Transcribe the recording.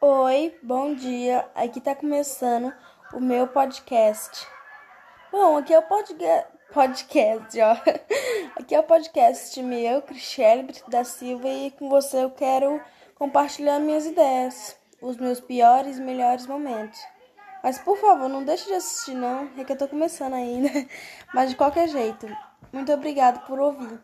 Oi, bom dia. Aqui tá começando o meu podcast. Bom, aqui é o podga- podcast, ó. Aqui é o podcast meu, Cristiane Brito da Silva, e com você eu quero compartilhar minhas ideias, os meus piores e melhores momentos. Mas por favor, não deixe de assistir não, é que eu tô começando ainda. Mas de qualquer jeito, muito obrigado por ouvir.